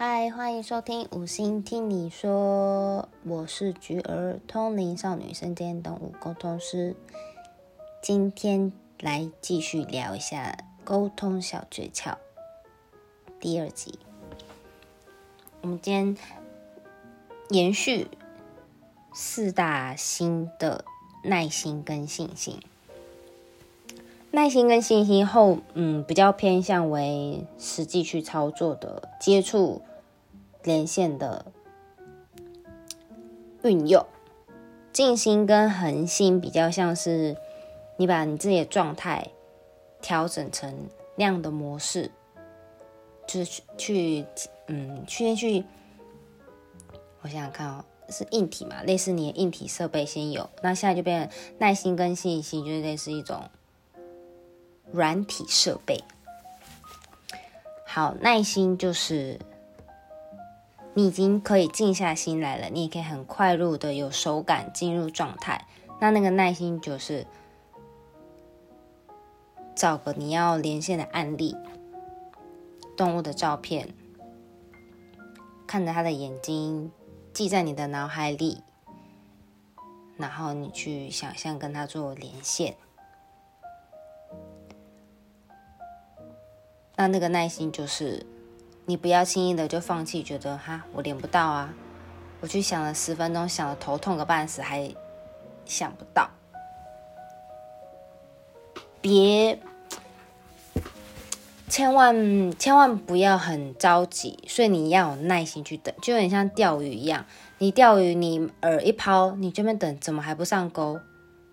嗨，欢迎收听五星听你说，我是菊儿，通灵少女身兼动物沟通师。今天来继续聊一下沟通小诀窍第二集。我们今天延续四大心的耐心跟信心。耐心跟信心后，嗯，比较偏向为实际去操作的接触。连线的运用，静心跟恒心比较像是你把你自己的状态调整成那样的模式，就是去嗯，去去，我想想看哦，是硬体嘛，类似你的硬体设备先有，那现在就变成耐心跟信心，就是类似一种软体设备。好，耐心就是。你已经可以静下心来了，你也可以很快入的有手感进入状态。那那个耐心就是找个你要连线的案例，动物的照片，看着它的眼睛，记在你的脑海里，然后你去想象跟它做连线。那那个耐心就是。你不要轻易的就放弃，觉得哈我连不到啊！我去想了十分钟，想了头痛个半死，还想不到。别，千万千万不要很着急，所以你要有耐心去等，就有点像钓鱼一样。你钓鱼，你饵一抛，你这边等，怎么还不上钩？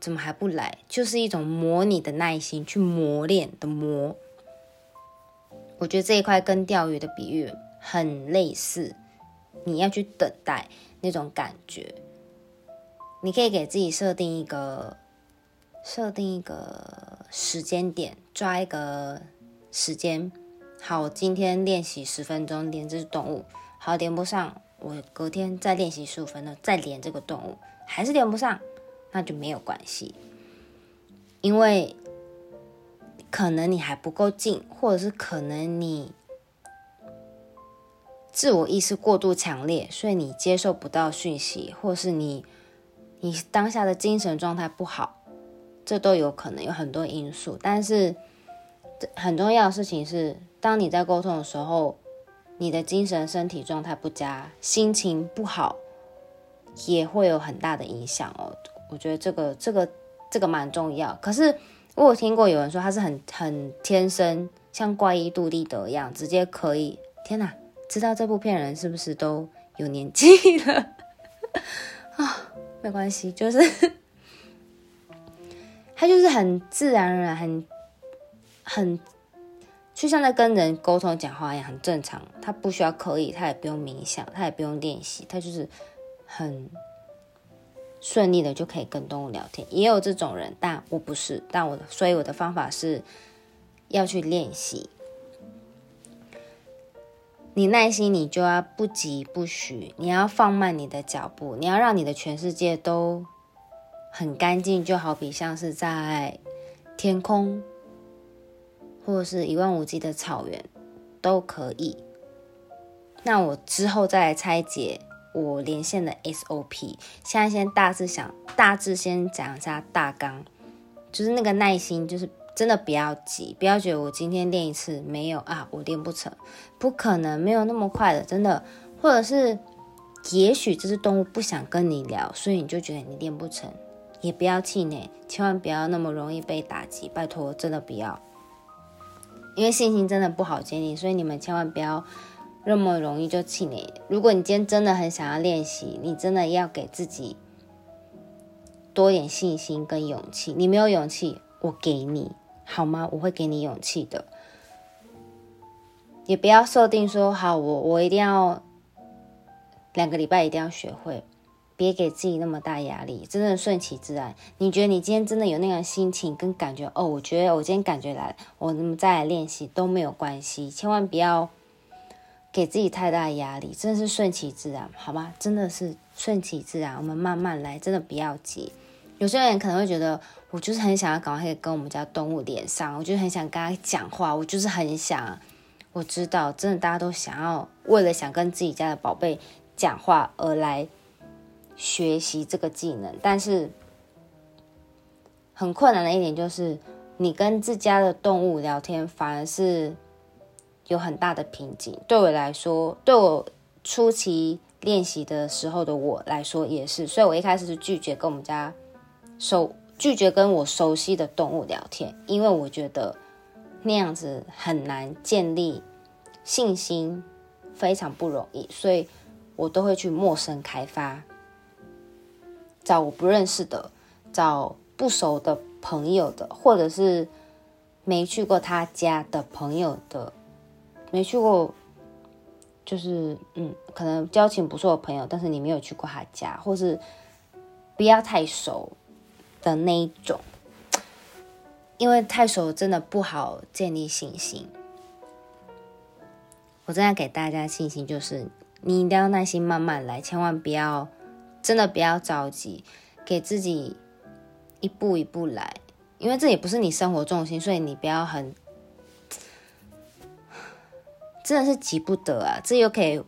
怎么还不来？就是一种磨你的耐心，去磨练的磨。我觉得这一块跟钓鱼的比喻很类似，你要去等待那种感觉。你可以给自己设定一个设定一个时间点，抓一个时间。好，我今天练习十分钟连这只动物，好连不上，我隔天再练习十五分钟再连这个动物，还是连不上，那就没有关系，因为。可能你还不够近，或者是可能你自我意识过度强烈，所以你接受不到讯息，或是你你当下的精神状态不好，这都有可能有很多因素。但是很重要的事情是，当你在沟通的时候，你的精神身体状态不佳，心情不好，也会有很大的影响哦。我觉得这个这个这个蛮重要，可是。我有听过有人说他是很很天生像怪异杜立德一样，直接可以。天哪，知道这部片人是不是都有年纪了 啊？没关系，就是他就是很自然而然，很很就像在跟人沟通讲话一样，很正常。他不需要刻意，他也不用冥想，他也不用练习，他就是很。顺利的就可以跟动物聊天，也有这种人，但我不是。但我，所以我的方法是要去练习。你耐心，你就要不急不徐，你要放慢你的脚步，你要让你的全世界都很干净，就好比像是在天空，或者是一望无际的草原都可以。那我之后再来拆解。我连线的 SOP，现在先大致想，大致先讲一下大纲，就是那个耐心，就是真的不要急，不要觉得我今天练一次没有啊，我练不成，不可能，没有那么快的，真的，或者是也许这只动物不想跟你聊，所以你就觉得你练不成，也不要气馁，千万不要那么容易被打击，拜托，真的不要，因为信心真的不好建立，所以你们千万不要。那么容易就气馁。如果你今天真的很想要练习，你真的要给自己多点信心跟勇气。你没有勇气，我给你好吗？我会给你勇气的。也不要设定说好，我我一定要两个礼拜一定要学会，别给自己那么大压力，真的顺其自然。你觉得你今天真的有那个心情跟感觉？哦，我觉得我今天感觉来，我那么再来练习都没有关系，千万不要。给自己太大压力，真的是顺其自然，好吗？真的是顺其自然，我们慢慢来，真的不要急。有些人可能会觉得，我就是很想要赶快跟我们家动物连上，我就很想跟他讲话，我就是很想，我知道，真的大家都想要为了想跟自己家的宝贝讲话而来学习这个技能，但是很困难的一点就是，你跟自家的动物聊天反而是有很大的瓶颈。对我来说，对我初期练习的时候的我来说也是，所以我一开始是拒绝跟我们家熟拒绝跟我熟悉的动物聊天，因为我觉得。那样子很难建立信心，非常不容易，所以我都会去陌生开发，找我不认识的，找不熟的朋友的，或者是没去过他家的朋友的，没去过，就是嗯，可能交情不错的朋友，但是你没有去过他家，或是不要太熟的那一种。因为太熟真的不好建立信心。我正在给大家信心，就是你一定要耐心慢慢来，千万不要真的不要着急，给自己一步一步来。因为这也不是你生活重心，所以你不要很真的是急不得啊！这又可以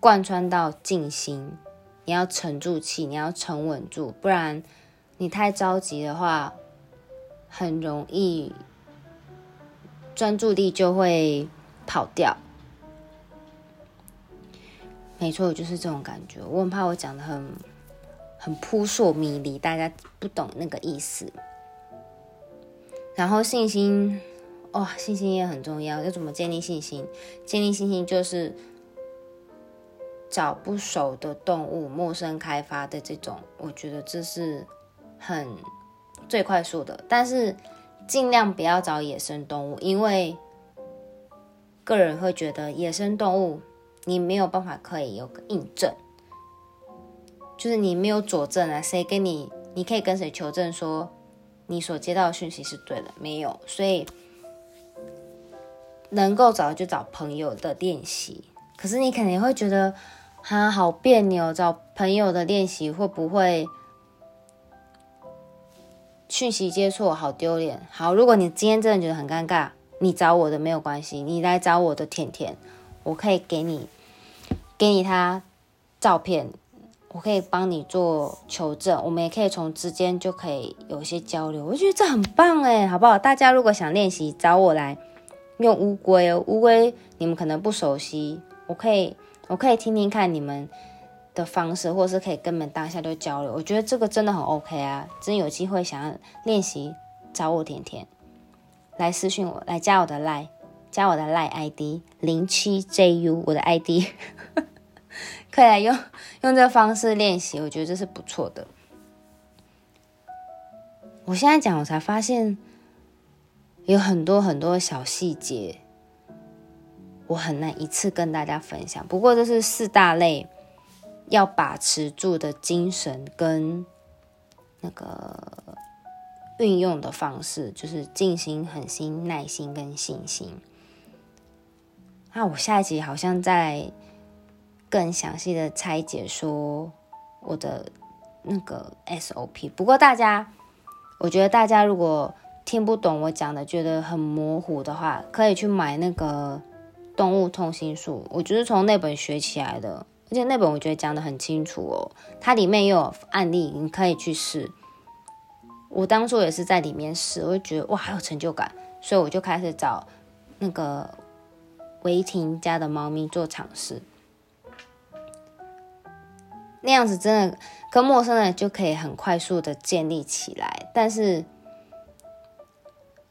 贯穿到静心，你要沉住气，你要沉稳住，不然你太着急的话。很容易专注力就会跑掉，没错，就是这种感觉。我很怕我讲的很很扑朔迷离，大家不懂那个意思。然后信心，哇，信心也很重要。要怎么建立信心？建立信心就是找不熟的动物，陌生开发的这种，我觉得这是很。最快速的，但是尽量不要找野生动物，因为个人会觉得野生动物你没有办法可以有个印证，就是你没有佐证啊，谁跟你，你可以跟谁求证说你所接到的讯息是对的？没有，所以能够找就找朋友的练习，可是你肯定会觉得啊好别扭，找朋友的练习会不会？讯息接错，好丢脸。好，如果你今天真的觉得很尴尬，你找我的没有关系，你来找我的甜甜，我可以给你，给你他照片，我可以帮你做求证，我们也可以从之间就可以有一些交流。我觉得这很棒诶，好不好？大家如果想练习，找我来用乌龟哦，乌龟你们可能不熟悉，我可以，我可以听听看你们。的方式，或者是可以根本当下就交流，我觉得这个真的很 OK 啊！真有机会想要练习，找我甜甜来私信我，来加我的 Line，加我的 Line ID 零七 JU，我的 ID 可以来用用这个方式练习，我觉得这是不错的。我现在讲，我才发现有很多很多小细节，我很难一次跟大家分享。不过这是四大类。要把持住的精神跟那个运用的方式，就是静心、狠心、耐心跟信心。那我下一集好像在更详细的拆解说我的那个 SOP。不过大家，我觉得大家如果听不懂我讲的，觉得很模糊的话，可以去买那个动物通心术，我就是从那本学起来的。而且那本我觉得讲的很清楚哦，它里面又有案例，你可以去试。我当初也是在里面试，我就觉得哇，好有成就感，所以我就开始找那个维婷家的猫咪做尝试。那样子真的跟陌生人就可以很快速的建立起来，但是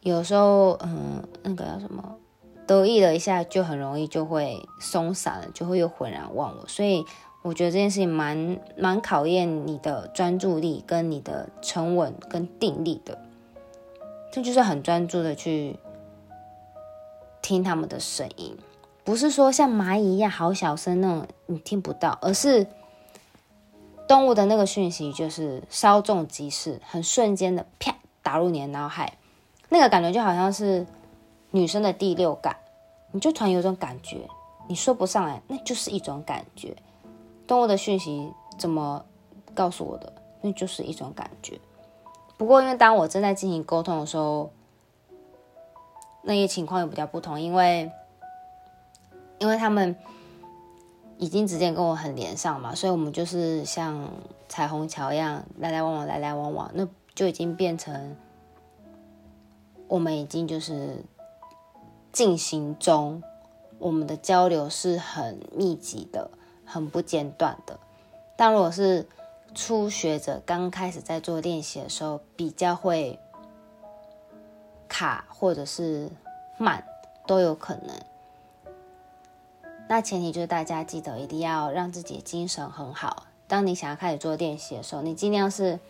有时候，嗯，那个叫什么？得意了一下，就很容易就会松散了，就会又浑然忘我。所以我觉得这件事情蛮蛮考验你的专注力跟你的沉稳跟定力的。这就是很专注的去听他们的声音，不是说像蚂蚁一样好小声那种你听不到，而是动物的那个讯息就是稍纵即逝，很瞬间的啪打入你的脑海，那个感觉就好像是。女生的第六感，你就突然有种感觉，你说不上来，那就是一种感觉。动物的讯息怎么告诉我的？那就是一种感觉。不过，因为当我正在进行沟通的时候，那些情况又比较不同，因为因为他们已经直接跟我很连上嘛，所以我们就是像彩虹桥一样来来往往，来来往往，那就已经变成我们已经就是进行中，我们的交流是很密集的，很不间断的。但如果是初学者刚开始在做练习的时候，比较会卡或者是慢，都有可能。那前提就是大家记得一定要让自己精神很好。当你想要开始做练习的时候，你尽量是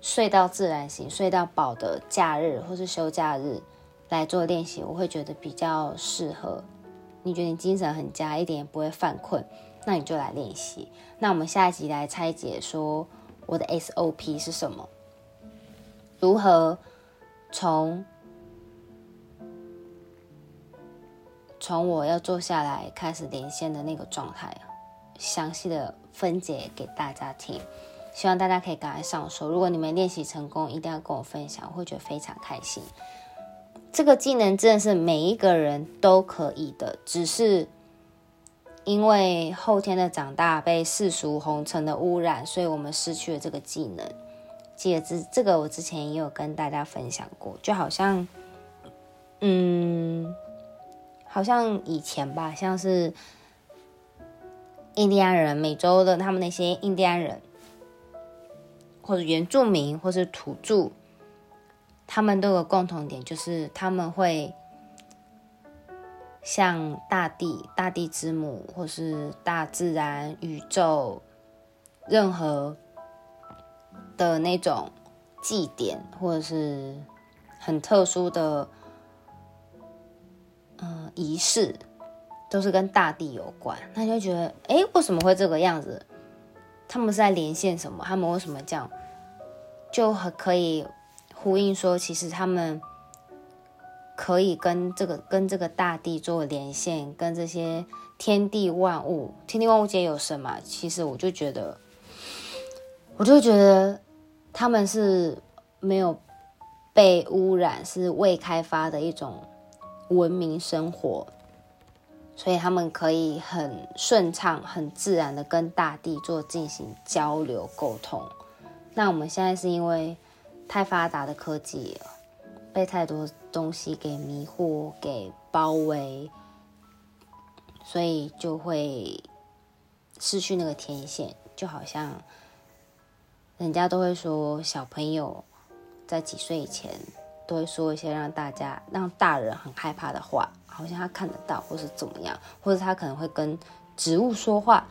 睡到自然醒、睡到饱的假日或是休假日来做练习，我会觉得比较适合。你觉得你精神很佳，一点也不会犯困，那你就来练习。那我们下一集来拆解说我的 SOP 是什么，如何从。从我要坐下来开始连线的那个状态，详细的分解给大家听，希望大家可以赶快上手。如果你们练习成功，一定要跟我分享，我会觉得非常开心。这个技能真的是每一个人都可以的，只是因为后天的长大被世俗红尘的污染，所以我们失去了这个技能。记得这这个我之前也有跟大家分享过，就好像，嗯。好像以前吧，像是印第安人、美洲的他们那些印第安人，或者原住民，或是土著，他们都有共同点，就是他们会向大地、大地之母，或是大自然、宇宙，任何的那种祭典，或者是很特殊的。嗯，仪式都是跟大地有关，那就觉得，哎，为什么会这个样子？他们是在连线什么？他们为什么这样？就很可以呼应说，其实他们可以跟这个跟这个大地做连线，跟这些天地万物，天地万物间有什么？其实我就觉得，我就觉得他们是没有被污染，是未开发的一种。文明生活，所以他们可以很顺畅、很自然的跟大地做进行交流沟通。那我们现在是因为太发达的科技，被太多东西给迷惑、给包围，所以就会失去那个天线。就好像人家都会说，小朋友在几岁以前。都会说一些让大家让大人很害怕的话，好像他看得到，或是怎么样，或者他可能会跟植物说话，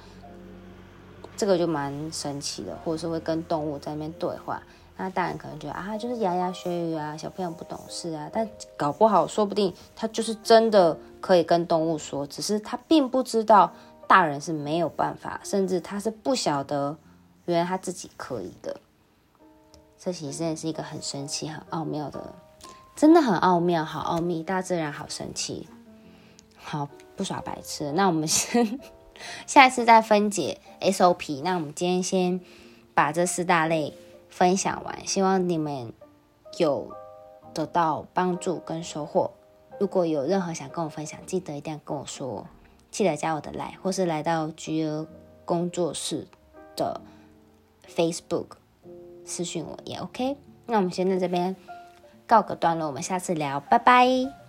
这个就蛮神奇的，或者是会跟动物在那边对话。那大人可能觉得啊，就是牙牙学语啊，小朋友不懂事啊，但搞不好说不定他就是真的可以跟动物说，只是他并不知道大人是没有办法，甚至他是不晓得原来他自己可以的。这其实真的是一个很神奇、很奥妙的。真的很奥妙，好奥秘，大自然好神奇，好不耍白痴。那我们先下一次再分解 SOP。那我们今天先把这四大类分享完，希望你们有得到帮助跟收获。如果有任何想跟我分享，记得一定要跟我说，记得加我的来，或是来到菊儿工作室的 Facebook 私讯我也 OK。那我们先在这边。告个段落，我们下次聊，拜拜。